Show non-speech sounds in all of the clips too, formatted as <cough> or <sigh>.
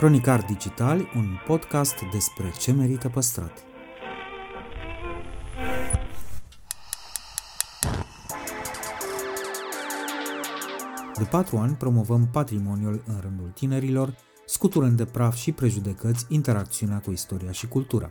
Cronicar Digital, un podcast despre ce merită păstrat. De patru ani promovăm patrimoniul în rândul tinerilor, scuturând de praf și prejudecăți interacțiunea cu istoria și cultura.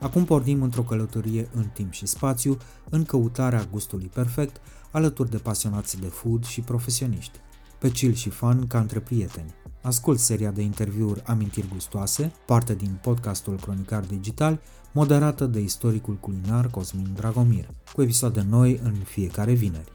Acum pornim într-o călătorie în timp și spațiu, în căutarea gustului perfect, alături de pasionați de food și profesioniști. Pe chill și fun ca între prieteni. Ascult seria de interviuri Amintiri Gustoase, parte din podcastul Cronicar Digital, moderată de istoricul culinar Cosmin Dragomir, cu episoade noi în fiecare vineri.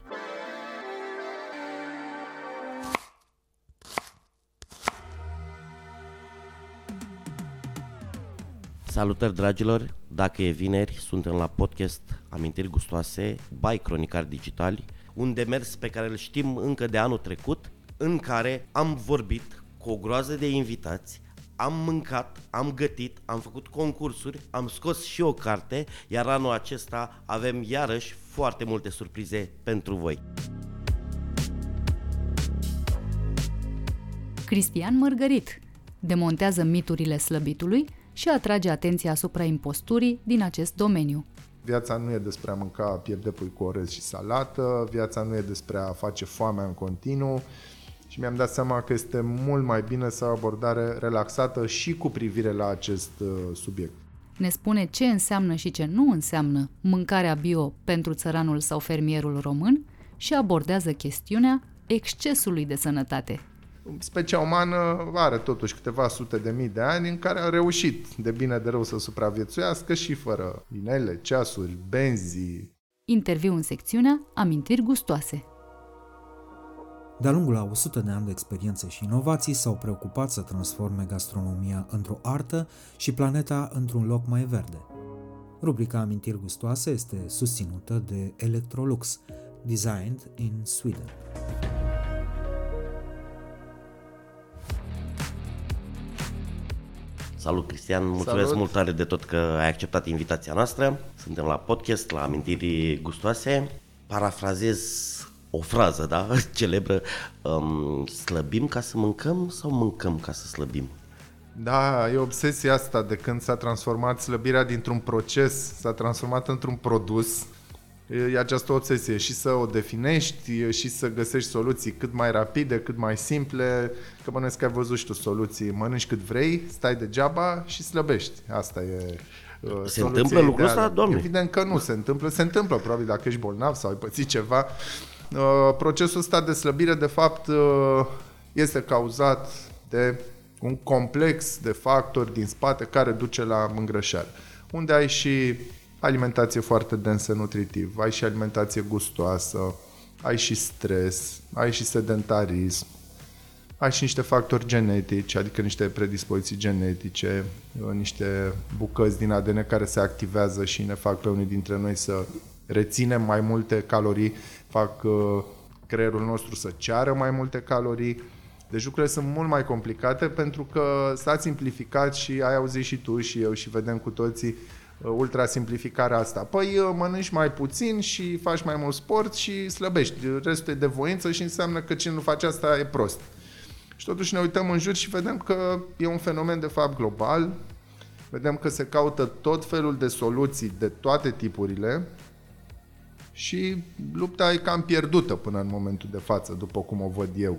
Salutări dragilor, dacă e vineri, suntem la podcast Amintiri Gustoase by Cronicar Digitali, un demers pe care îl știm încă de anul trecut, în care am vorbit cu o groază de invitați, am mâncat, am gătit, am făcut concursuri, am scos și o carte, iar anul acesta avem iarăși foarte multe surprize pentru voi. Cristian Mărgărit demontează miturile slăbitului și atrage atenția asupra imposturii din acest domeniu. Viața nu e despre a mânca pierde pui cu orez și salată, viața nu e despre a face foamea în continuu și mi-am dat seama că este mult mai bine să o abordare relaxată și cu privire la acest uh, subiect. Ne spune ce înseamnă și ce nu înseamnă mâncarea bio pentru țăranul sau fermierul român și abordează chestiunea excesului de sănătate specia umană are totuși câteva sute de mii de ani în care a reușit de bine de rău să supraviețuiască și fără inele, ceasuri, benzi. Interviu în secțiunea Amintiri gustoase. De-a lungul a 100 de ani de experiențe și inovații s-au preocupat să transforme gastronomia într-o artă și planeta într-un loc mai verde. Rubrica Amintiri gustoase este susținută de Electrolux, designed in Sweden. Salut, Cristian! Mulțumesc Salut. mult tare de tot că ai acceptat invitația noastră. Suntem la podcast, la amintiri gustoase. Parafrazez o frază, da? <laughs> Celebră. Um, slăbim ca să mâncăm sau mâncăm ca să slăbim? Da, e obsesia asta de când s-a transformat slăbirea dintr-un proces, s-a transformat într-un produs e această obsesie și să o definești și să găsești soluții cât mai rapide, cât mai simple, că bănuiesc că ai văzut și tu soluții, mănânci cât vrei, stai degeaba și slăbești. Asta e uh, se întâmplă lucrul ăsta, domnule? Evident că nu se întâmplă. Se întâmplă, probabil, dacă ești bolnav sau ai pățit ceva. Uh, procesul ăsta de slăbire, de fapt, uh, este cauzat de un complex de factori din spate care duce la îngrășare. Unde ai și alimentație foarte densă nutritiv, ai și alimentație gustoasă, ai și stres, ai și sedentarism, ai și niște factori genetici, adică niște predispoziții genetice, uh, niște bucăți din ADN care se activează și ne fac pe unii dintre noi să reținem mai multe calorii, fac uh, creierul nostru să ceară mai multe calorii. Deci lucrurile sunt mult mai complicate pentru că s-a simplificat și ai auzit și tu și eu și vedem cu toții Uh, ultra simplificarea asta. Păi uh, mănânci mai puțin și faci mai mult sport și slăbești. Restul e de voință și înseamnă că cine nu face asta e prost. Și totuși ne uităm în jur și vedem că e un fenomen de fapt global. Vedem că se caută tot felul de soluții de toate tipurile și lupta e cam pierdută până în momentul de față, după cum o văd eu.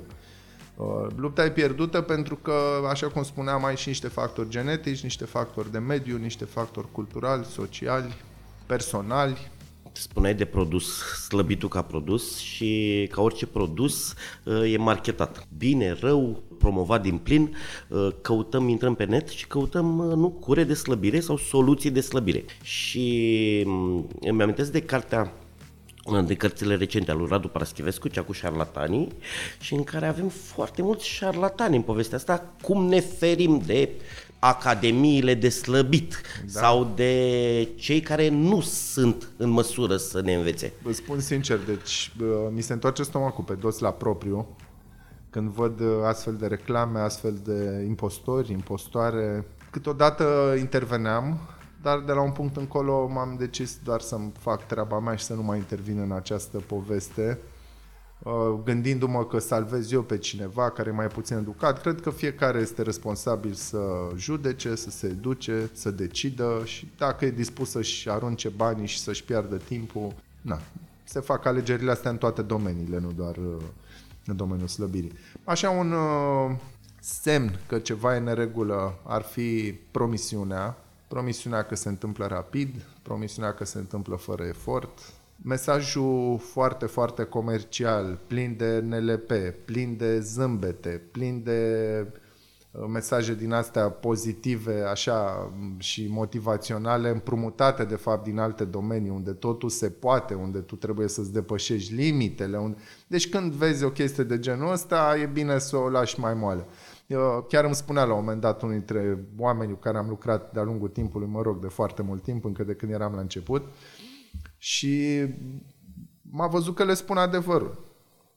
Uh, lupta e pierdută pentru că, așa cum spuneam, ai și niște factori genetici, niște factori de mediu, niște factori culturali, sociali, personali. Spuneai de produs, slăbitul ca produs și ca orice produs uh, e marketat. Bine, rău, promovat din plin, uh, căutăm, intrăm pe net și căutăm, nu, cure de slăbire sau soluții de slăbire. Și mm, îmi amintesc de cartea una de cărțile recente al lui Radu Paraschivescu, cea cu șarlatanii, și în care avem foarte mulți șarlatani în povestea asta, cum ne ferim de academiile de slăbit da. sau de cei care nu sunt în măsură să ne învețe. Vă spun sincer, deci mi se întoarce stomacul pe dos la propriu când văd astfel de reclame, astfel de impostori, impostoare. Câteodată interveneam dar de la un punct încolo m-am decis doar să-mi fac treaba mea și să nu mai intervin în această poveste. uh, gândindu-mă că salvez eu pe cineva care e mai puțin educat, cred că fiecare este responsabil să judece, să se educe, să decidă și dacă e dispus să-și arunce banii și să-și piardă timpul, na, se fac alegerile astea în toate domeniile, nu doar uh, în domeniul slăbirii. Așa un uh, semn că ceva e neregulă ar fi promisiunea, promisiunea că se întâmplă rapid, promisiunea că se întâmplă fără efort, mesajul foarte, foarte comercial, plin de NLP, plin de zâmbete, plin de uh, mesaje din astea pozitive, așa, și motivaționale, împrumutate, de fapt, din alte domenii, unde totul se poate, unde tu trebuie să-ți depășești limitele. Unde... Deci când vezi o chestie de genul ăsta, e bine să o lași mai moale. Eu, chiar îmi spunea la un moment dat unul dintre oamenii cu care am lucrat de-a lungul timpului, mă rog, de foarte mult timp, încă de când eram la început, și m-a văzut că le spun adevărul.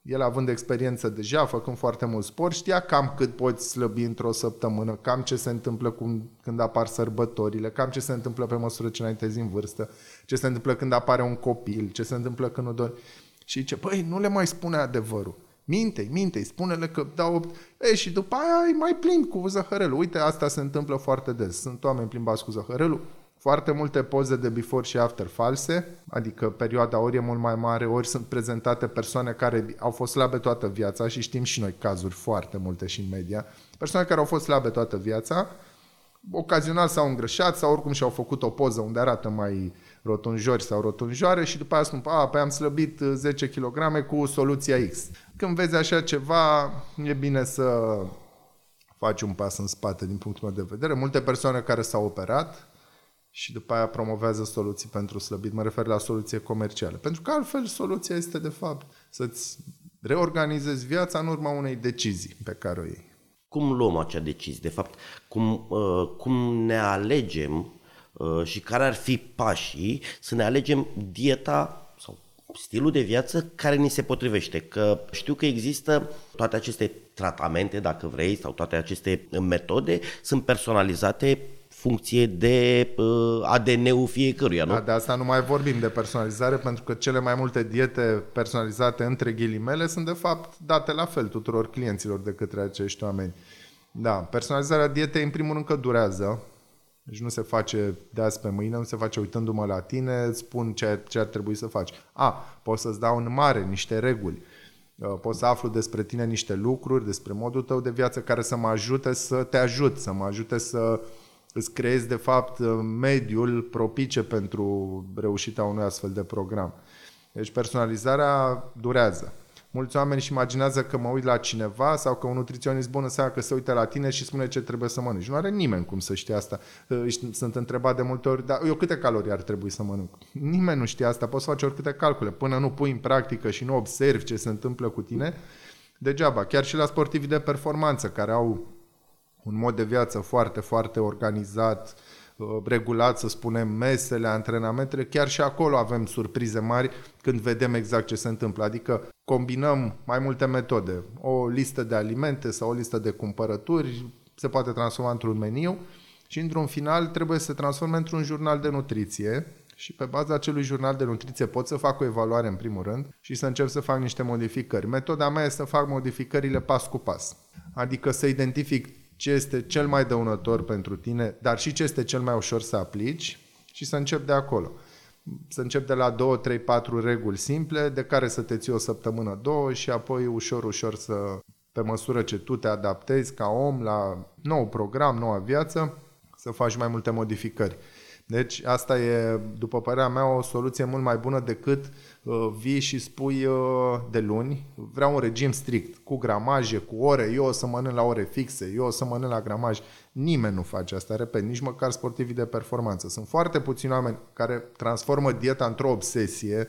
El având experiență deja, făcând foarte mult sport, știa cam cât poți slăbi într-o săptămână, cam ce se întâmplă cum, când apar sărbătorile, cam ce se întâmplă pe măsură ce înaintezi în vârstă, ce se întâmplă când apare un copil, ce se întâmplă când nu dori. Și zice, păi, nu le mai spune adevărul. Minte, minte, spune-le că dau 8. Ei, și după aia îi mai plin cu zăhărelul. Uite, asta se întâmplă foarte des. Sunt oameni plimbați cu zăhărelul, foarte multe poze de before și after false, adică perioada ori e mult mai mare, ori sunt prezentate persoane care au fost slabe toată viața și știm și noi cazuri foarte multe și în media, persoane care au fost slabe toată viața, ocazional s-au îngrășat sau oricum și-au făcut o poză unde arată mai rotunjori sau rotunjoare și după aia spun, a, pe am slăbit 10 kg cu soluția X. Când vezi așa ceva, e bine să faci un pas în spate din punctul meu de vedere. Multe persoane care s-au operat și după aia promovează soluții pentru slăbit. Mă refer la soluție comerciale. Pentru că altfel soluția este de fapt să-ți reorganizezi viața în urma unei decizii pe care o iei. Cum luăm acea decizie? De fapt, cum, uh, cum ne alegem uh, și care ar fi pașii să ne alegem dieta sau stilul de viață care ni se potrivește. Că știu că există toate aceste tratamente, dacă vrei, sau toate aceste metode sunt personalizate funcție de uh, ADN-ul fiecăruia, nu? Da, de asta nu mai vorbim de personalizare, pentru că cele mai multe diete personalizate între ghilimele sunt de fapt date la fel tuturor clienților de către acești oameni. Da, personalizarea dietei în primul rând că durează, deci nu se face de azi pe mâine, nu se face uitându-mă la tine, îți spun ce, ce ar trebui să faci. A, pot să-ți dau în mare niște reguli, uh, pot să aflu despre tine niște lucruri, despre modul tău de viață care să mă ajute să te ajut, să mă ajute să îți creezi de fapt mediul propice pentru reușita unui astfel de program. Deci personalizarea durează. Mulți oameni își imaginează că mă uit la cineva sau că un nutriționist bun înseamnă că se uită la tine și spune ce trebuie să mănânci. Nu are nimeni cum să știe asta. Sunt întrebat de multe ori, dar eu câte calorii ar trebui să mănânc? Nimeni nu știe asta. Poți să faci oricâte calcule. Până nu pui în practică și nu observi ce se întâmplă cu tine, degeaba. Chiar și la sportivi de performanță care au un mod de viață foarte, foarte organizat, uh, regulat, să spunem, mesele, antrenamentele, chiar și acolo avem surprize mari când vedem exact ce se întâmplă. Adică combinăm mai multe metode. O listă de alimente sau o listă de cumpărături se poate transforma într-un meniu și într-un final trebuie să se transforme într-un jurnal de nutriție și pe baza acelui jurnal de nutriție pot să fac o evaluare în primul rând și să încerc să fac niște modificări. Metoda mea este să fac modificările pas cu pas. Adică să identific ce este cel mai dăunător pentru tine, dar și ce este cel mai ușor să aplici și să încep de acolo. Să încep de la 2, 3, 4 reguli simple, de care să te ții o săptămână, două și apoi ușor, ușor să, pe măsură ce tu te adaptezi ca om la nou program, noua viață, să faci mai multe modificări. Deci asta e, după părerea mea, o soluție mult mai bună decât uh, vii și spui uh, de luni, vreau un regim strict, cu gramaje, cu ore, eu o să mănânc la ore fixe, eu o să mănânc la gramaj. Nimeni nu face asta, repet, nici măcar sportivii de performanță. Sunt foarte puțini oameni care transformă dieta într-o obsesie,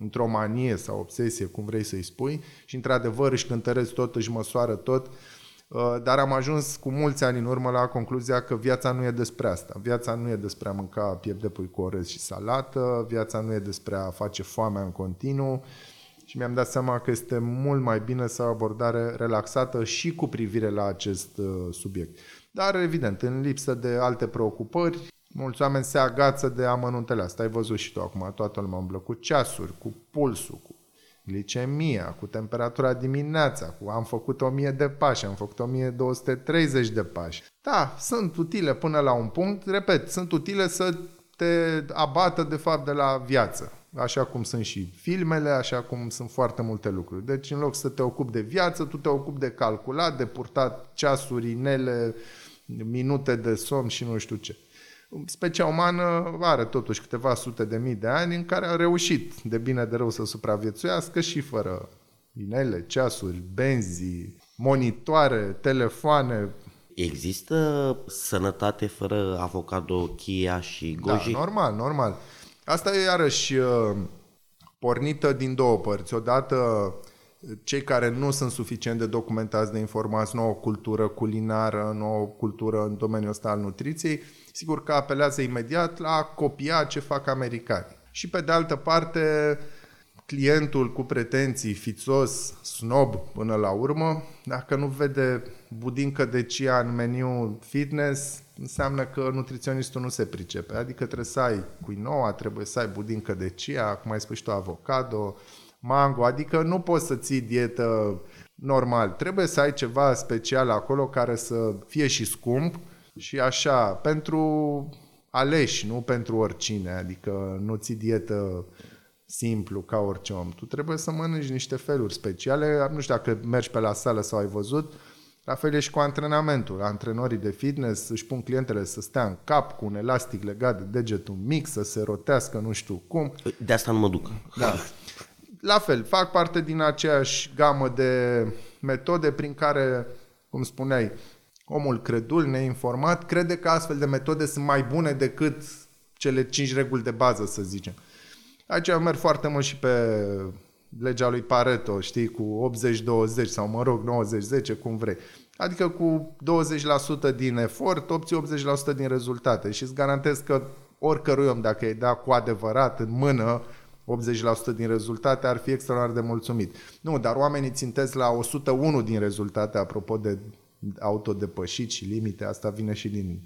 într-o manie sau obsesie, cum vrei să-i spui, și într-adevăr își cântăresc tot, își măsoară tot, Uh, dar am ajuns cu mulți ani în urmă la concluzia că viața nu e despre asta. Viața nu e despre a mânca piept de pui cu orez și salată, viața nu e despre a face foamea în continuu și mi-am dat seama că este mult mai bine să o abordare relaxată și cu privire la acest uh, subiect. Dar, evident, în lipsă de alte preocupări, mulți oameni se agață de amănuntele astea. Ai văzut și tu acum, toată lumea umblă cu ceasuri, cu pulsul, cu glicemia, cu temperatura dimineața, cu am făcut 1000 de pași, am făcut 1230 de pași. Da, sunt utile până la un punct, repet, sunt utile să te abată de fapt de la viață. Așa cum sunt și filmele, așa cum sunt foarte multe lucruri. Deci în loc să te ocupi de viață, tu te ocupi de calculat, de purtat ceasuri, inele, minute de somn și nu știu ce. Specia umană are totuși câteva sute de mii de ani în care a reușit de bine de rău să supraviețuiască și fără inele, ceasuri, benzi, monitoare, telefoane. Există sănătate fără avocado, chia și goji? Da, normal, normal. Asta e iarăși uh, pornită din două părți. Odată cei care nu sunt suficient de documentați de informați, nu au o cultură culinară, nu au o cultură în domeniul ăsta al nutriției, sigur că apelează imediat la a copia ce fac americanii. Și pe de altă parte, clientul cu pretenții, fițos, snob până la urmă, dacă nu vede budincă de cia în meniu fitness, înseamnă că nutriționistul nu se pricepe. Adică trebuie să ai quinoa, trebuie să ai budincă de cia, cum ai spus tu, avocado, mango, adică nu poți să ții dietă normal. Trebuie să ai ceva special acolo care să fie și scump și așa, pentru aleși, nu pentru oricine, adică nu ții dietă simplu ca orice om. Tu trebuie să mănânci niște feluri speciale, nu știu dacă mergi pe la sală sau ai văzut, la fel e și cu antrenamentul. Antrenorii de fitness își pun clientele să stea în cap cu un elastic legat de degetul mic, să se rotească nu știu cum. De asta nu mă duc. Da. La fel, fac parte din aceeași gamă de metode prin care, cum spuneai, omul credul, neinformat, crede că astfel de metode sunt mai bune decât cele cinci reguli de bază, să zicem. Aici eu merg foarte mult și pe legea lui Pareto, știi, cu 80-20 sau mă rog 90-10, cum vrei. Adică cu 20% din efort obții 80% din rezultate și îți garantez că oricărui om, dacă îi da cu adevărat în mână 80% din rezultate, ar fi extraordinar de mulțumit. Nu, dar oamenii țintesc la 101 din rezultate, apropo de autodepășit și limite, asta vine și din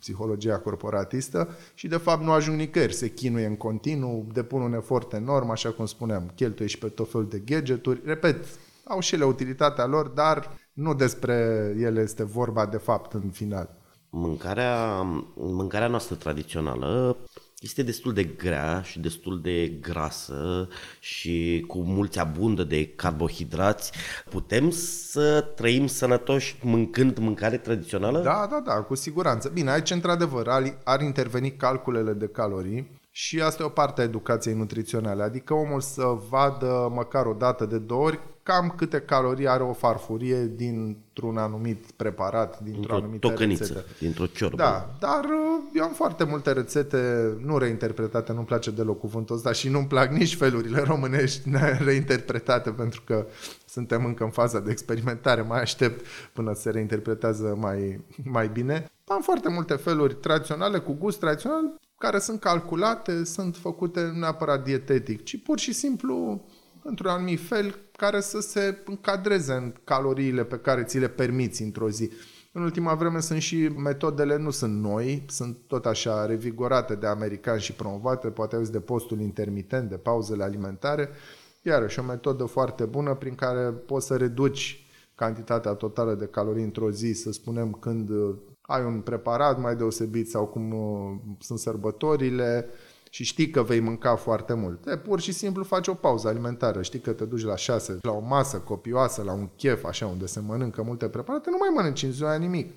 psihologia corporatistă și de fapt nu ajung nicăieri, se chinuie în continuu, depun un efort enorm, așa cum spuneam, cheltuie și pe tot felul de gadgeturi. Repet, au și ele utilitatea lor, dar nu despre ele este vorba de fapt în final. Mâncarea, mâncarea noastră tradițională este destul de grea și destul de grasă și cu mulți abundă de carbohidrați. Putem să trăim sănătoși mâncând mâncare tradițională? Da, da, da, cu siguranță. Bine, aici într-adevăr ar, ar interveni calculele de calorii și asta e o parte a educației nutriționale, adică omul să vadă măcar o dată de două ori cam câte calorii are o farfurie dintr-un anumit preparat, dintr-o anumită tocăniță, rețetă. dintr-o ciorbă. Da, dar uh, eu am foarte multe rețete nu reinterpretate, nu-mi place deloc cuvântul ăsta și nu-mi plac nici felurile românești <laughs> reinterpretate pentru că suntem încă în faza de experimentare, mai aștept până se reinterpretează mai, mai bine. Am foarte multe feluri tradiționale, cu gust tradițional, care sunt calculate, sunt făcute nu neapărat dietetic, ci pur și simplu într-un anumit fel care să se încadreze în caloriile pe care ți le permiți într-o zi. În ultima vreme sunt și metodele, nu sunt noi, sunt tot așa revigorate de americani și promovate, poate auzi de postul intermitent, de pauzele alimentare, iarăși o metodă foarte bună prin care poți să reduci cantitatea totală de calorii într-o zi, să spunem când ai un preparat mai deosebit sau cum uh, sunt sărbătorile, și știi că vei mânca foarte mult. E, pur și simplu faci o pauză alimentară. Știi că te duci la șase, la o masă copioasă, la un chef, așa, unde se mănâncă multe preparate, nu mai mănânci în ziua nimic.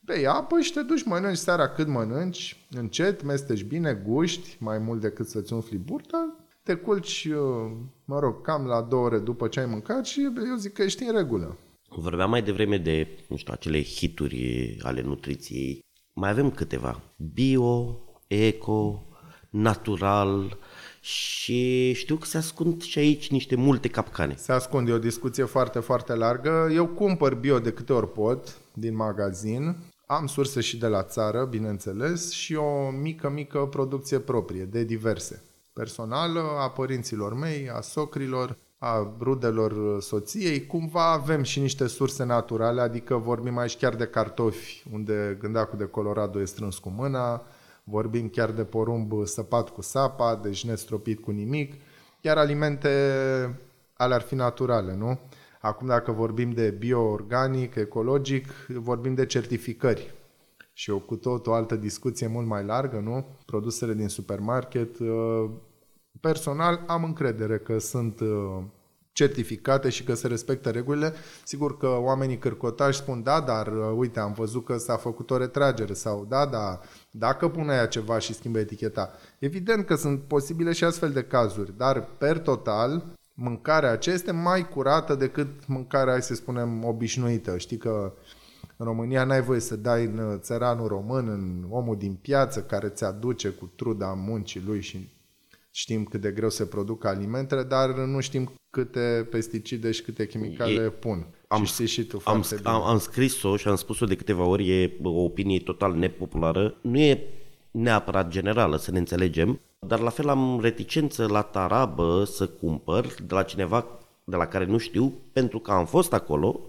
Bei apă și te duci, mănânci seara cât mănânci, încet, mesteci bine, guști, mai mult decât să-ți umfli burta, te culci, uh, mă rog, cam la două ore după ce ai mâncat și eu zic că ești în regulă. Vorbeam mai devreme de, nu știu, acele hituri ale nutriției. Mai avem câteva. Bio, eco, natural și știu că se ascund și aici niște multe capcane. Se ascunde, e o discuție foarte, foarte largă. Eu cumpăr bio de câte ori pot din magazin. Am surse și de la țară, bineînțeles, și o mică, mică producție proprie, de diverse. Personală, a părinților mei, a socrilor, a rudelor soției, cumva avem și niște surse naturale, adică vorbim aici chiar de cartofi, unde gândacul de Colorado e strâns cu mâna, vorbim chiar de porumb săpat cu sapa, deci nestropit cu nimic, chiar alimente ale ar fi naturale, nu? Acum dacă vorbim de bioorganic, ecologic, vorbim de certificări. Și o cu tot o altă discuție mult mai largă, nu? Produsele din supermarket. Uh, personal am încredere că sunt uh, certificate și că se respectă regulile. Sigur că oamenii cârcotași spun da, dar uh, uite, am văzut că s-a făcut o retragere sau da, da, dacă pune aia ceva și schimbă eticheta. Evident că sunt posibile și astfel de cazuri, dar per total mâncarea aceea este mai curată decât mâncarea, hai să spunem, obișnuită. Știi că în România n-ai voie să dai în țăranul român, în omul din piață care ți aduce cu truda muncii lui și știm cât de greu se produc alimentele, dar nu știm câte pesticide și câte chimicale e, pun. Am, și știi și tu am, bine. am, am scris-o și am spus-o de câteva ori, e o opinie total nepopulară. Nu e neapărat generală, să ne înțelegem, dar la fel am reticență la tarabă să cumpăr de la cineva de la care nu știu, pentru că am fost acolo,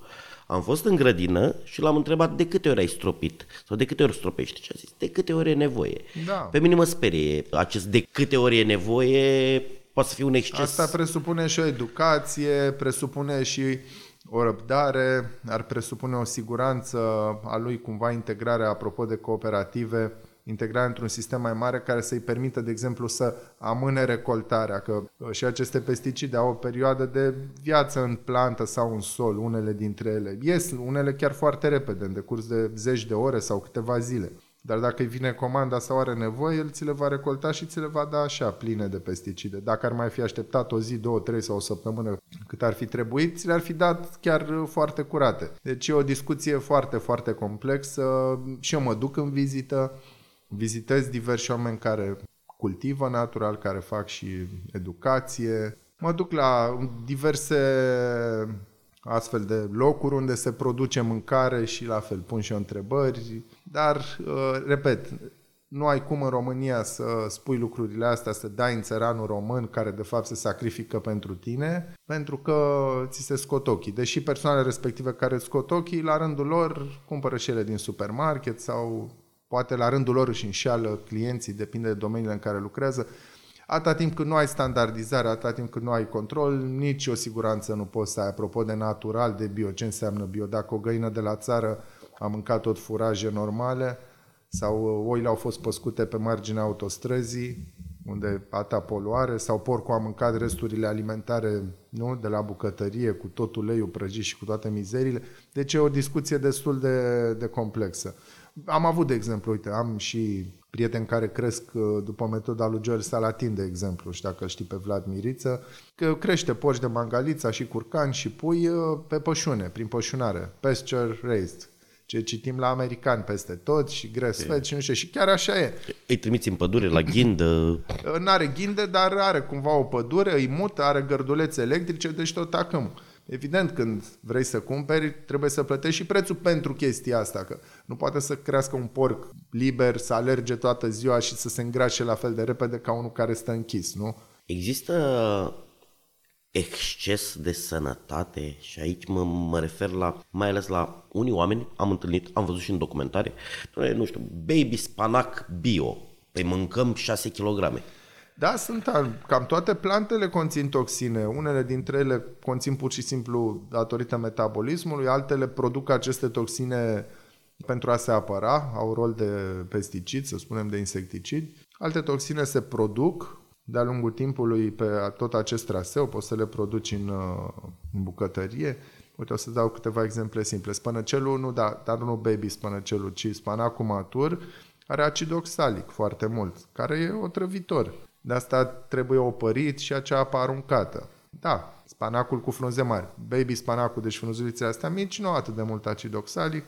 am fost în grădină și l-am întrebat de câte ori ai stropit sau de câte ori stropești și a zis de câte ori e nevoie. Da. Pe mine mă sperie acest de câte ori e nevoie, poate să fie un exces. Asta presupune și o educație, presupune și o răbdare, ar presupune o siguranță a lui cumva integrarea, apropo de cooperative, integrarea într-un sistem mai mare care să-i permită, de exemplu, să amâne recoltarea, că uh, și aceste pesticide au o perioadă de viață în plantă sau în sol, unele dintre ele. Ies unele chiar foarte repede, în decurs de zeci de ore sau câteva zile. Dar dacă îi vine comanda sau are nevoie, el ți le va recolta și ți le va da așa, pline de pesticide. Dacă ar mai fi așteptat o zi, două, trei sau o săptămână cât ar fi trebuit, ți le-ar fi dat chiar uh, foarte curate. Deci e o discuție foarte, foarte complexă și eu mă duc în vizită, vizitez diversi oameni care cultivă natural, care fac și educație. Mă duc la diverse astfel de locuri unde se produce mâncare și la fel pun și eu întrebări, dar, uh, repet, nu ai cum în România să spui lucrurile astea, să dai în țăranul român care de fapt se sacrifică pentru tine, pentru că ți se scot ochii. Deși persoanele respective care scot ochii, la rândul lor cumpără și ele din supermarket sau poate la rândul lor își înșeală clienții, depinde de domeniile în care lucrează. Atâta timp cât nu ai standardizare, atâta timp cât nu ai control, nici o siguranță nu poți să ai. Apropo de natural, de bio, ce înseamnă bio? Dacă o găină de la țară a mâncat tot furaje normale sau oile au fost păscute pe marginea autostrăzii, unde ata poluare, sau porcul a mâncat resturile alimentare nu, de la bucătărie cu tot uleiul prăjit și cu toate mizerile. Deci e o discuție destul de, de complexă. Am avut, de exemplu, uite, am și prieteni care cresc uh, după metoda lui George Salatin, de exemplu, și dacă știi pe Vlad Miriță, că crește porci de mangalița și curcan și pui uh, pe pășune, prin pășunare, pasture raised ce citim la americani peste tot și grass fed și nu știu, și chiar așa e. Îi trimiți în pădure la ghindă? Uh, n-are ghinde, dar are cumva o pădure, îi mută, are gărdulețe electrice, deci tot acum. Evident, când vrei să cumperi, trebuie să plătești și prețul pentru chestia asta, că nu poate să crească un porc liber, să alerge toată ziua și să se îngrașe la fel de repede ca unul care stă închis, nu? Există exces de sănătate și aici mă, mă refer la, mai ales la unii oameni, am întâlnit, am văzut și în documentare, nu știu, baby spanac bio, păi mâncăm 6 kg. Da, sunt cam toate plantele conțin toxine. Unele dintre ele conțin pur și simplu datorită metabolismului, altele produc aceste toxine pentru a se apăra, au rol de pesticid, să spunem de insecticid. Alte toxine se produc de-a lungul timpului pe tot acest traseu, poți să le produci în, în bucătărie. Uite, o să dau câteva exemple simple. Spănăcelul, nu, da, dar nu baby spănăcelul, ci spanacul matur, are acid oxalic foarte mult, care e otrăvitor. De asta trebuie opărit și acea apă aruncată. Da, spanacul cu frunze mari. Baby spanacul, deci frunzulițele astea mici, nu atât de mult acid oxalic,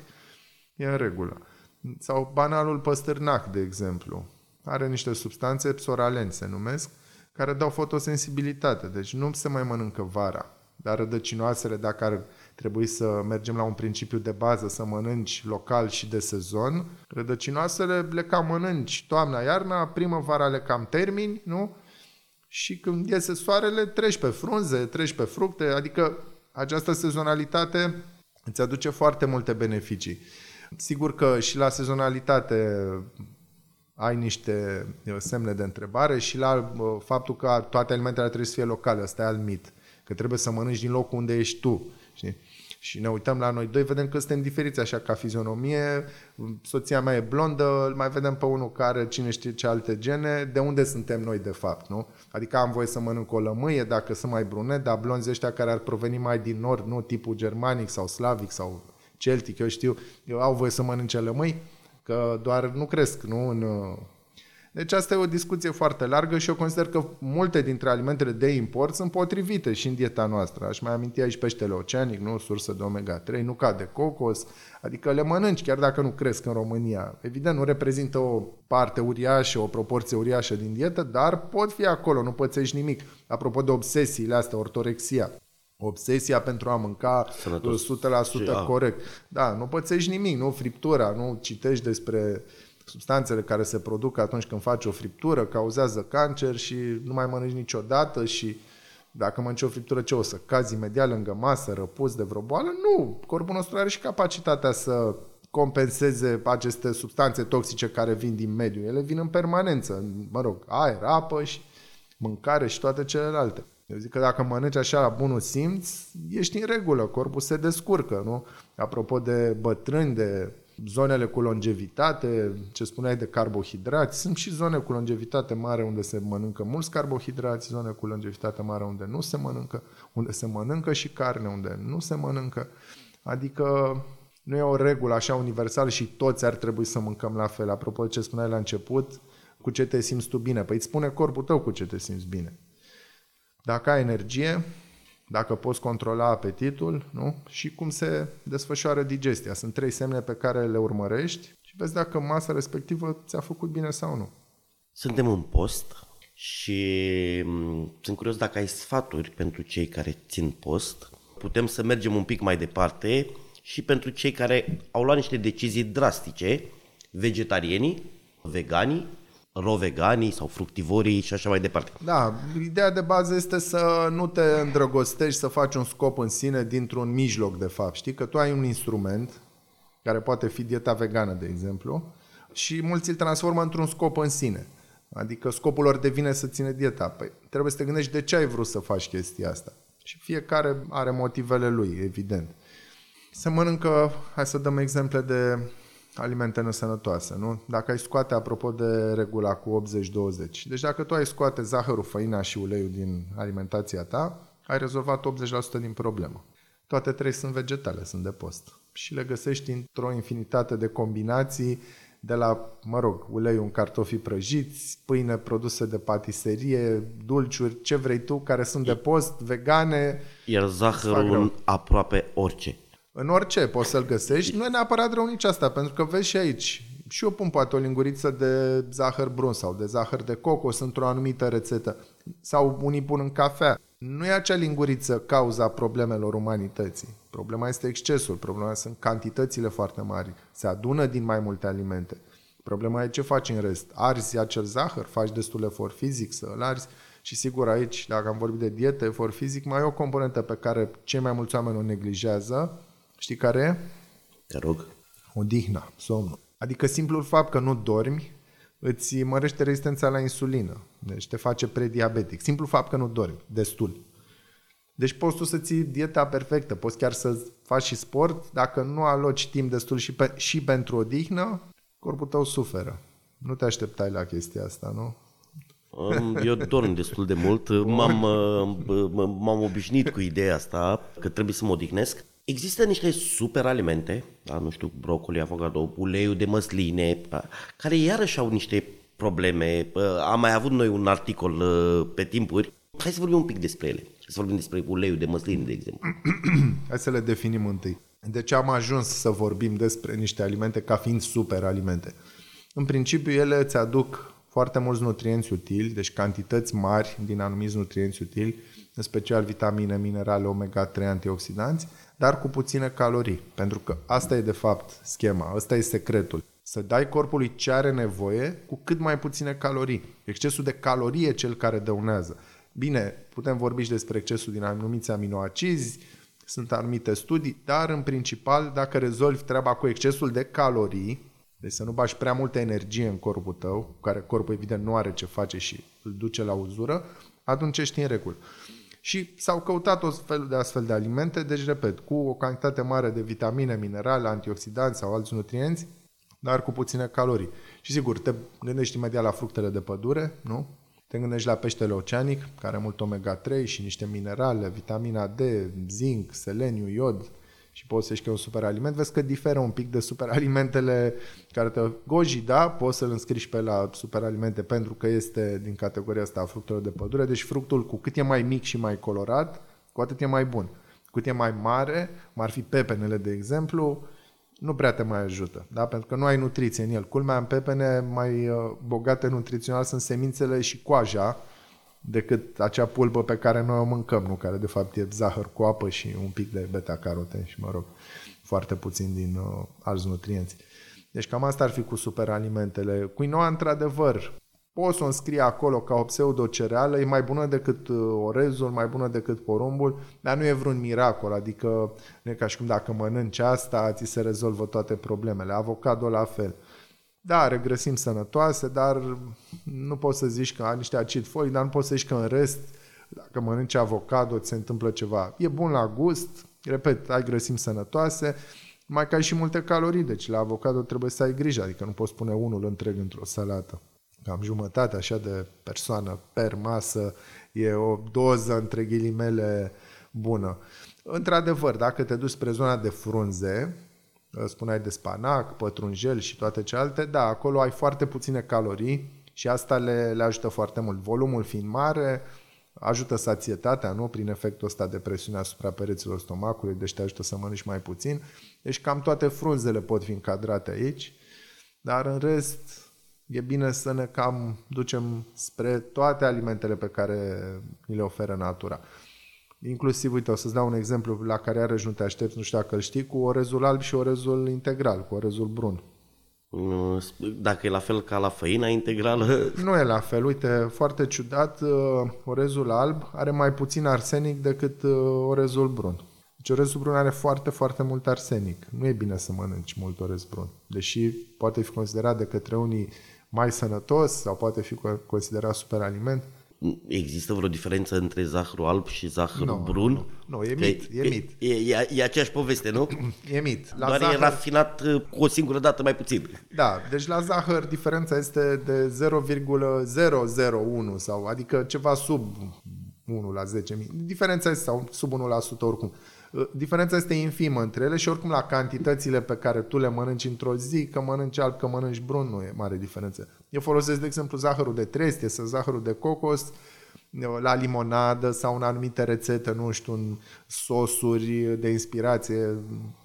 e în regulă. Sau banalul păstârnac, de exemplu. Are niște substanțe, psoraleni se numesc, care dau fotosensibilitate, deci nu se mai mănâncă vara. Dar rădăcinoasele, dacă ar trebui să mergem la un principiu de bază, să mănânci local și de sezon. Rădăcinoasele le cam mănânci toamna, iarna, primăvara le cam termini, nu? Și când iese soarele, treci pe frunze, treci pe fructe, adică această sezonalitate îți aduce foarte multe beneficii. Sigur că și la sezonalitate ai niște semne de întrebare și la faptul că toate alimentele trebuie să fie locale, ăsta e al mit că trebuie să mănânci din locul unde ești tu. Știi? Și ne uităm la noi doi, vedem că suntem diferiți așa ca fizionomie, soția mea e blondă, îl mai vedem pe unul care cine știe ce alte gene, de unde suntem noi de fapt, nu? Adică am voie să mănânc o lămâie dacă sunt mai brunet, dar blonzi ăștia care ar proveni mai din nord, nu tipul germanic sau slavic sau celtic, eu știu, eu au voie să mănânce lămâi, că doar nu cresc, nu? În, deci asta e o discuție foarte largă și eu consider că multe dintre alimentele de import sunt potrivite și în dieta noastră. Aș mai aminti aici peștele oceanic, nu? Sursă de omega-3, nu de cocos, adică le mănânci chiar dacă nu cresc în România. Evident, nu reprezintă o parte uriașă, o proporție uriașă din dietă, dar pot fi acolo, nu pățești nimic. Apropo de obsesiile astea, ortorexia obsesia pentru a mânca Sănătos. 100% și, corect. Da, nu pățești nimic, nu friptura, nu citești despre substanțele care se produc atunci când faci o friptură, cauzează cancer și nu mai mănânci niciodată și dacă mănânci o friptură, ce o să cazi imediat lângă masă, răpus de vreo boală? Nu! Corpul nostru are și capacitatea să compenseze aceste substanțe toxice care vin din mediu. Ele vin în permanență, mă rog, aer, apă și mâncare și toate celelalte. Eu zic că dacă mănânci așa la bunul simț, ești în regulă, corpul se descurcă, nu? Apropo de bătrâni, de zonele cu longevitate, ce spuneai de carbohidrați, sunt și zone cu longevitate mare unde se mănâncă mulți carbohidrați, zone cu longevitate mare unde nu se mănâncă, unde se mănâncă și carne, unde nu se mănâncă. Adică nu e o regulă așa universală și toți ar trebui să mâncăm la fel. Apropo de ce spuneai la început, cu ce te simți tu bine? Păi îți spune corpul tău cu ce te simți bine. Dacă ai energie, dacă poți controla apetitul nu? și cum se desfășoară digestia. Sunt trei semne pe care le urmărești și vezi dacă masa respectivă ți-a făcut bine sau nu. Suntem în post și mm, sunt curios dacă ai sfaturi pentru cei care țin post. Putem să mergem un pic mai departe și pentru cei care au luat niște decizii drastice, vegetarienii, veganii roveganii sau fructivorii și așa mai departe. Da, ideea de bază este să nu te îndrăgostești, să faci un scop în sine dintr-un mijloc, de fapt. Știi că tu ai un instrument, care poate fi dieta vegană, de exemplu, și mulți îl transformă într-un scop în sine. Adică scopul lor devine să ține dieta. Păi trebuie să te gândești de ce ai vrut să faci chestia asta. Și fiecare are motivele lui, evident. Se mănâncă, hai să dăm exemple de alimente nesănătoase, nu? Dacă ai scoate, apropo de regula cu 80-20, deci dacă tu ai scoate zahărul, făina și uleiul din alimentația ta, ai rezolvat 80% din problemă. Toate trei sunt vegetale, sunt de post. Și le găsești într-o infinitate de combinații, de la, mă rog, uleiul în cartofi prăjiți, pâine produse de patiserie, dulciuri, ce vrei tu, care sunt de post, vegane. Iar zahărul în aproape orice. În orice poți să-l găsești. Nu e neapărat rău nici asta, pentru că vezi și aici. Și eu pun poate o linguriță de zahăr brun sau de zahăr de cocos într-o anumită rețetă. Sau unii pun în cafea. Nu e acea linguriță cauza problemelor umanității. Problema este excesul, problema sunt cantitățile foarte mari. Se adună din mai multe alimente. Problema e ce faci în rest. Arzi acel zahăr, faci destul efort fizic să îl arzi și sigur aici, dacă am vorbit de dietă, efort fizic, mai e o componentă pe care cei mai mulți oameni o neglijează, Știi care e? Te rog. Odihna, somnul. Adică simplul fapt că nu dormi îți mărește rezistența la insulină. Deci te face prediabetic. Simplul fapt că nu dormi destul. Deci poți tu să ții dieta perfectă, poți chiar să faci și sport, dacă nu aloci timp destul și, pe, și pentru odihnă, corpul tău suferă. Nu te așteptai la chestia asta, nu? Eu dorm destul de mult, m-am, <laughs> m-am obișnuit cu ideea asta că trebuie să mă odihnesc Există niște super alimente, da, nu știu, brocoli, avocado, uleiul de măsline, da, care iarăși au niște probleme. Am mai avut noi un articol pe timpuri. Hai să vorbim un pic despre ele. Să vorbim despre uleiul de măsline, de exemplu. <clears throat> Hai să le definim întâi. De ce am ajuns să vorbim despre niște alimente ca fiind super alimente? În principiu, ele îți aduc foarte mulți nutrienți utili, deci cantități mari din anumiți nutrienți utili, în special vitamine, minerale, omega-3, antioxidanți, dar cu puține calorii. Pentru că asta e de fapt schema, asta e secretul. Să dai corpului ce are nevoie cu cât mai puține calorii. Excesul de calorie e cel care dăunează. Bine, putem vorbi și despre excesul din anumiți aminoacizi, sunt anumite studii, dar în principal, dacă rezolvi treaba cu excesul de calorii, deci să nu bași prea multă energie în corpul tău, cu care corpul evident nu are ce face și îl duce la uzură, atunci ești în regulă. Și s-au căutat o fel de astfel de alimente, deci, repet, cu o cantitate mare de vitamine, minerale, antioxidanți sau alți nutrienți, dar cu puține calorii. Și sigur, te gândești imediat la fructele de pădure, nu? Te gândești la peștele oceanic, care are mult omega-3 și niște minerale, vitamina D, zinc, seleniu, iod, și poți să că e un superaliment, vezi că diferă un pic de superalimentele care te... Goji, da, poți să-l înscriși pe la superalimente pentru că este din categoria asta a fructelor de pădure, deci fructul cu cât e mai mic și mai colorat, cu atât e mai bun. Cu cât e mai mare, cum ar fi pepenele, de exemplu, nu prea te mai ajută, da? pentru că nu ai nutriție în el. Culmea în pepene mai uh, bogate nutrițional sunt semințele și coaja, decât acea pulbă pe care noi o mâncăm, nu? care de fapt e zahăr cu apă și un pic de beta-caroten și, mă rog, foarte puțin din uh, alți nutrienți. Deci cam asta ar fi cu superalimentele. Quinoa, într-adevăr, poți să o înscrie acolo ca o pseudo-cereală, e mai bună decât uh, orezul, mai bună decât porumbul, dar nu e vreun miracol, adică nu e ca și cum dacă mănânci asta, ți se rezolvă toate problemele. Avocado la fel. Da, are grăsimi sănătoase, dar nu poți să zici că are niște acid folic, dar nu poți să zici că în rest, dacă mănânci avocado, ți se întâmplă ceva. E bun la gust, repet, ai grăsimi sănătoase, mai ca și multe calorii, deci la avocado trebuie să ai grijă, adică nu poți pune unul întreg într-o salată. Cam jumătate așa de persoană per masă e o doză între ghilimele bună. Într-adevăr, dacă te duci spre zona de frunze, spuneai de spanac, pătrunjel și toate celelalte, da, acolo ai foarte puține calorii și asta le, le ajută foarte mult. Volumul fiind mare, ajută sațietatea, nu? Prin efectul ăsta de presiune asupra pereților stomacului, deci te ajută să mănânci mai puțin. Deci cam toate frunzele pot fi încadrate aici, dar în rest e bine să ne cam ducem spre toate alimentele pe care ni le oferă natura. Inclusiv, uite, o să-ți dau un exemplu la care iarăși nu te aștepți, nu știu dacă îl știi, cu orezul alb și orezul integral, cu orezul brun. Dacă e la fel ca la făina integrală... <laughs> Nu e la fel. Uite, foarte ciudat, uh, orezul alb are mai puțin arsenic decât uh, orezul brun. Deci orezul brun are foarte, foarte mult arsenic. Nu e bine să mănânci mult orez brun. Deși poate fi considerat de către unii mai sănătos sau poate fi considerat superaliment, Există vreo diferență între zahărul alb și zahărul no, brun? Nu, nu, e mit, e, e mit. E, e, e aceeași poveste, nu? E mit. La Doar zahăr... e rafinat uh, cu o singură dată mai puțin. Da, deci la zahăr diferența este de 0,001 sau adică ceva sub 1 la 10.000. Diferența este sau sub 1% oricum. Uh, diferența este infimă între ele și oricum la cantitățile pe care tu le mănânci într-o zi, că mănânci alb, că mănânci brun, nu e mare diferență. Eu folosesc, de exemplu, zahărul de trestie sau zahărul de cocos uh, la limonadă sau în anumite rețete, nu știu, în sosuri de inspirație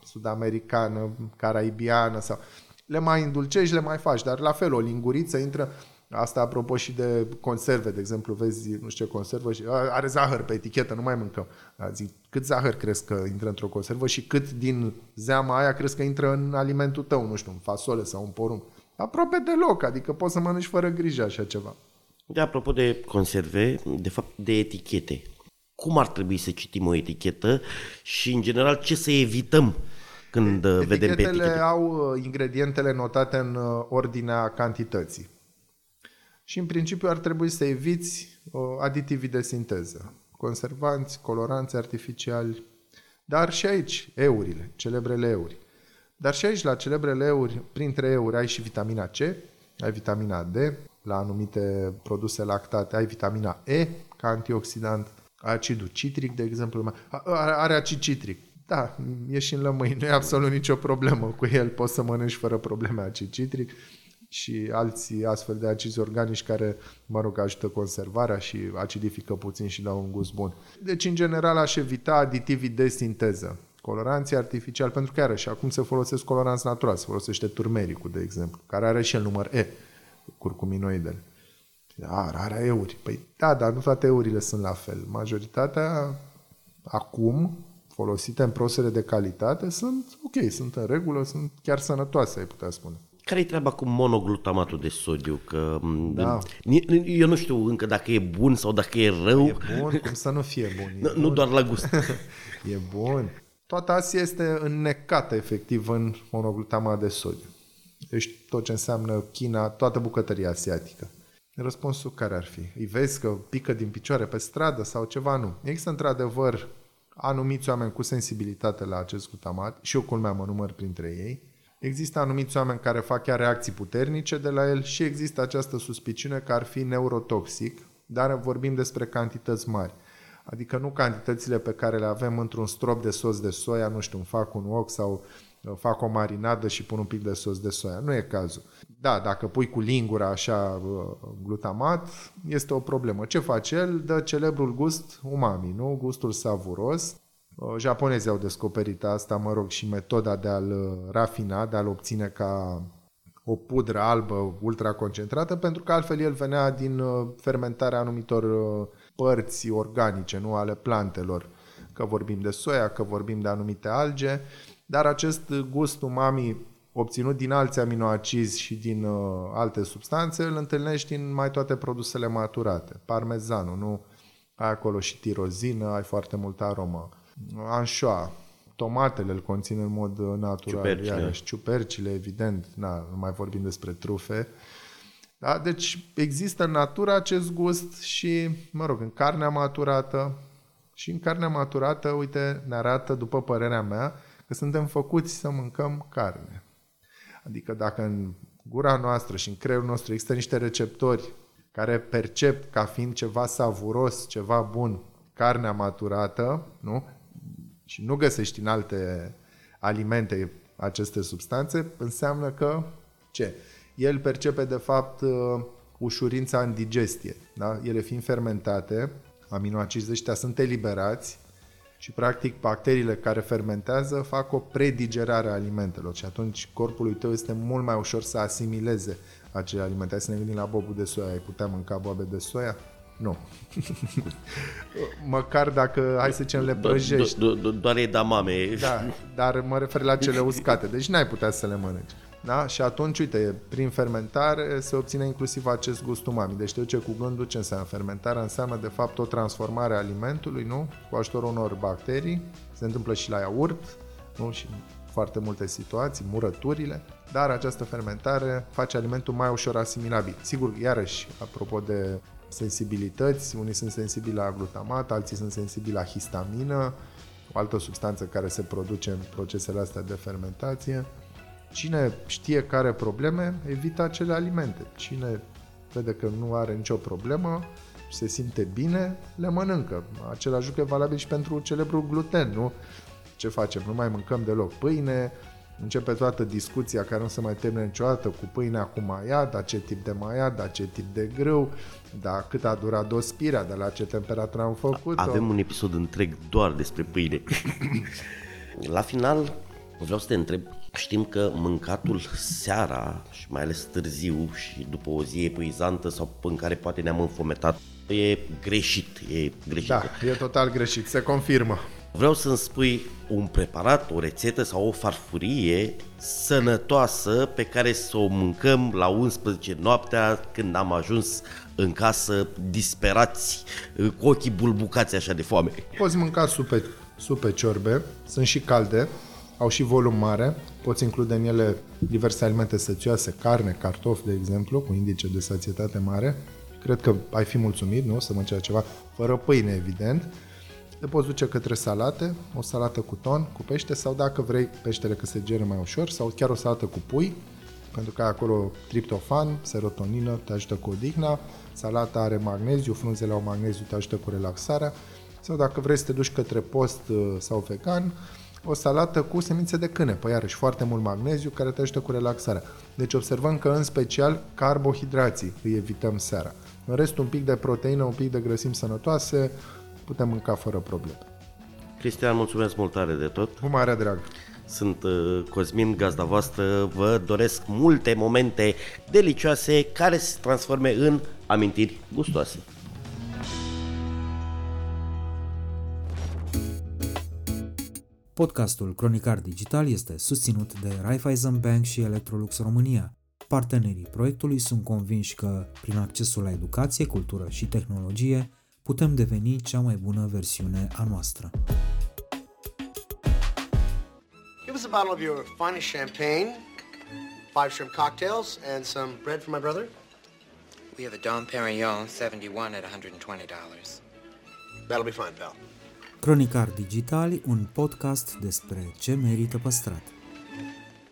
sud-americană, caraibiană sau le mai îndulcești, le mai faci, dar la fel o linguriță intră Asta apropo și de conserve, de exemplu, vezi, nu știu ce conservă și are zahăr pe etichetă, nu mai mâncăm. Dar zic, cât zahăr crezi că intră într-o conservă și cât din zeama aia crezi că intră în alimentul tău, nu știu, în fasole sau în porumb. Aproape deloc, adică poți să mănânci fără grijă așa ceva. De apropo de conserve, de fapt de etichete. Cum ar trebui să citim o etichetă și, în general, ce să evităm când Etichetele vedem pe etichete? au uh, ingredientele notate în uh, ordinea cantității și în principiu ar trebui să eviți uh, aditivii de sinteză, conservanți, coloranți artificiali, dar și aici eurile, celebrele euri. Dar și aici, la celebrele euri, printre euri, ai și vitamina C, ai vitamina D, la anumite produse lactate ai vitamina E ca antioxidant, acidul citric, de exemplu, are acid citric. Da, e și în lămâi, nu e absolut nicio problemă cu el, poți să mănânci fără probleme acid citric și alții astfel de acizi organici care, mă rog, ajută conservarea și acidifică puțin și dau un gust bun. Deci, în general, aș evita aditivii de sinteză, coloranții artificiali, pentru că, iarăși, acum se folosesc coloranți naturali, se folosește turmericul, de exemplu, care are și el număr E, curcuminoidele. Da, are euri. Păi da, dar nu toate eurile sunt la fel. Majoritatea acum folosite în prosele de calitate sunt ok, sunt în regulă, sunt chiar sănătoase, ai putea spune. Care e treaba cu monoglutamatul de sodiu? Că da. Eu nu știu încă dacă e bun sau dacă e rău. E bun, cum să nu fie bun. nu, bun. nu doar la gust. <laughs> e bun. Toată Asia este înnecată efectiv în monoglutamat de sodiu. Deci tot ce înseamnă China, toată bucătăria asiatică. Răspunsul care ar fi? Îi vezi că pică din picioare pe stradă sau ceva? Nu. Există într-adevăr anumiți oameni cu sensibilitate la acest glutamat și eu culmea mă număr printre ei. Există anumiți oameni care fac chiar reacții puternice de la el și există această suspiciune că ar fi neurotoxic, dar vorbim despre cantități mari. Adică nu cantitățile pe care le avem într-un strop de sos de soia, nu știu, fac un ochi sau uh, fac o marinadă și pun un pic de sos de soia. Nu e cazul. Da, dacă pui cu lingura așa uh, glutamat, este o problemă. Ce face el? Dă celebrul gust umami, nu? Gustul savuros. Uh, japonezii au descoperit asta, mă rog, și metoda de a-l rafina, de a-l obține ca o pudră albă ultraconcentrată, pentru că altfel el venea din fermentarea anumitor părți organice, nu ale plantelor, că vorbim de soia, că vorbim de anumite alge, dar acest gust umami obținut din alți aminoacizi și din uh, alte substanțe îl întâlnești în mai toate produsele maturate. Parmezanul, nu? Ai acolo și tirozină, ai foarte multă aromă. Anșoa, tomatele îl conțin în mod uh, natural, ciupercile. iarăși ciupercile, evident, na, nu mai vorbim despre trufe. Da? Deci există în natură acest gust și, mă rog, în carnea maturată și în carnea maturată, uite, ne arată, după părerea mea, că suntem făcuți să mâncăm carne. Adică dacă în gura noastră și în creierul nostru există niște receptori care percep ca fiind ceva savuros, ceva bun, carnea maturată, nu? Și nu găsești în alte alimente aceste substanțe, înseamnă că ce? el percepe de fapt uh, ușurința în digestie. Da? Ele fiind fermentate, aminoacizii ăștia sunt eliberați și practic bacteriile care fermentează fac o predigerare a alimentelor și atunci corpului tău este mult mai ușor să asimileze acele alimente. Hai să ne gândim la bobul de soia. Ai putea mânca boabe de soia? Nu. <laughs> Măcar dacă, hai să zicem, le prăjești. Do, do, do, doar e da mame. Da, dar mă refer la cele uscate. Deci n-ai putea să le mănânci. Da? Și atunci, uite, prin fermentare se obține inclusiv acest gust umami. Deci te duce cu gândul ce înseamnă fermentarea. Înseamnă, de fapt, o transformare a alimentului, nu? Cu ajutorul unor bacterii. Se întâmplă și la iaurt, nu? Și foarte multe situații, murăturile, dar această fermentare face alimentul mai ușor asimilabil. Sigur, iarăși, apropo de sensibilități, unii sunt sensibili la glutamat, alții sunt sensibili la histamină, o altă substanță care se produce în procesele astea de fermentație. Cine știe care probleme, evită acele alimente. Cine vede că nu are nicio problemă, se simte bine, le mănâncă. Același lucru e valabil și pentru celebrul gluten, nu? Ce facem? Nu mai mâncăm deloc pâine, începe toată discuția care nu se mai termină niciodată cu pâinea cu maiat, da ce tip de maiat, da ce tip de grâu, da cât a durat dospirea, de la ce temperatură am făcut Avem un episod întreg doar despre pâine. <laughs> la final, vreau să te întreb Știm că mâncatul seara și mai ales târziu și după o zi epuizantă sau în care poate ne-am înfometat e greșit, e greșit. Da, e total greșit, se confirmă. Vreau să-mi spui un preparat, o rețetă sau o farfurie sănătoasă pe care să o mâncăm la 11 noaptea când am ajuns în casă disperați, cu ochii bulbucați așa de foame. Poți mânca supe, supe ciorbe, sunt și calde, au și volum mare, poți include în ele diverse alimente sățioase, carne, cartofi, de exemplu, cu indice de sațietate mare. Cred că ai fi mulțumit, nu? Să mănânci ceva fără pâine, evident. Te poți duce către salate, o salată cu ton, cu pește sau dacă vrei peștele că se gere mai ușor sau chiar o salată cu pui, pentru că ai acolo triptofan, serotonină, te ajută cu odihna, salata are magneziu, frunzele au magneziu, te ajută cu relaxarea, sau dacă vrei să te duci către post uh, sau vegan, o salată cu semințe de câne, păi iarăși foarte mult magneziu care te ajută cu relaxarea. Deci observăm că în special carbohidrații îi evităm seara. În rest un pic de proteină, un pic de grăsimi sănătoase, putem mânca fără probleme. Cristian, mulțumesc mult tare de tot. Cu mare drag. Sunt uh, Cosmin, gazda voastră, vă doresc multe momente delicioase care se transforme în amintiri gustoase. Podcastul Cronicar Digital este susținut de Raiffeisen Bank și Electrolux România. Partenerii proiectului sunt convinși că, prin accesul la educație, cultură și tehnologie, putem deveni cea mai bună versiune a noastră. Give us a bottle of your finest champagne, five shrimp cocktails and some bread for my brother. We have a Dom Perignon 71 at $120. That'll be fine, pal. Cronicar Digital, un podcast despre ce merită păstrat.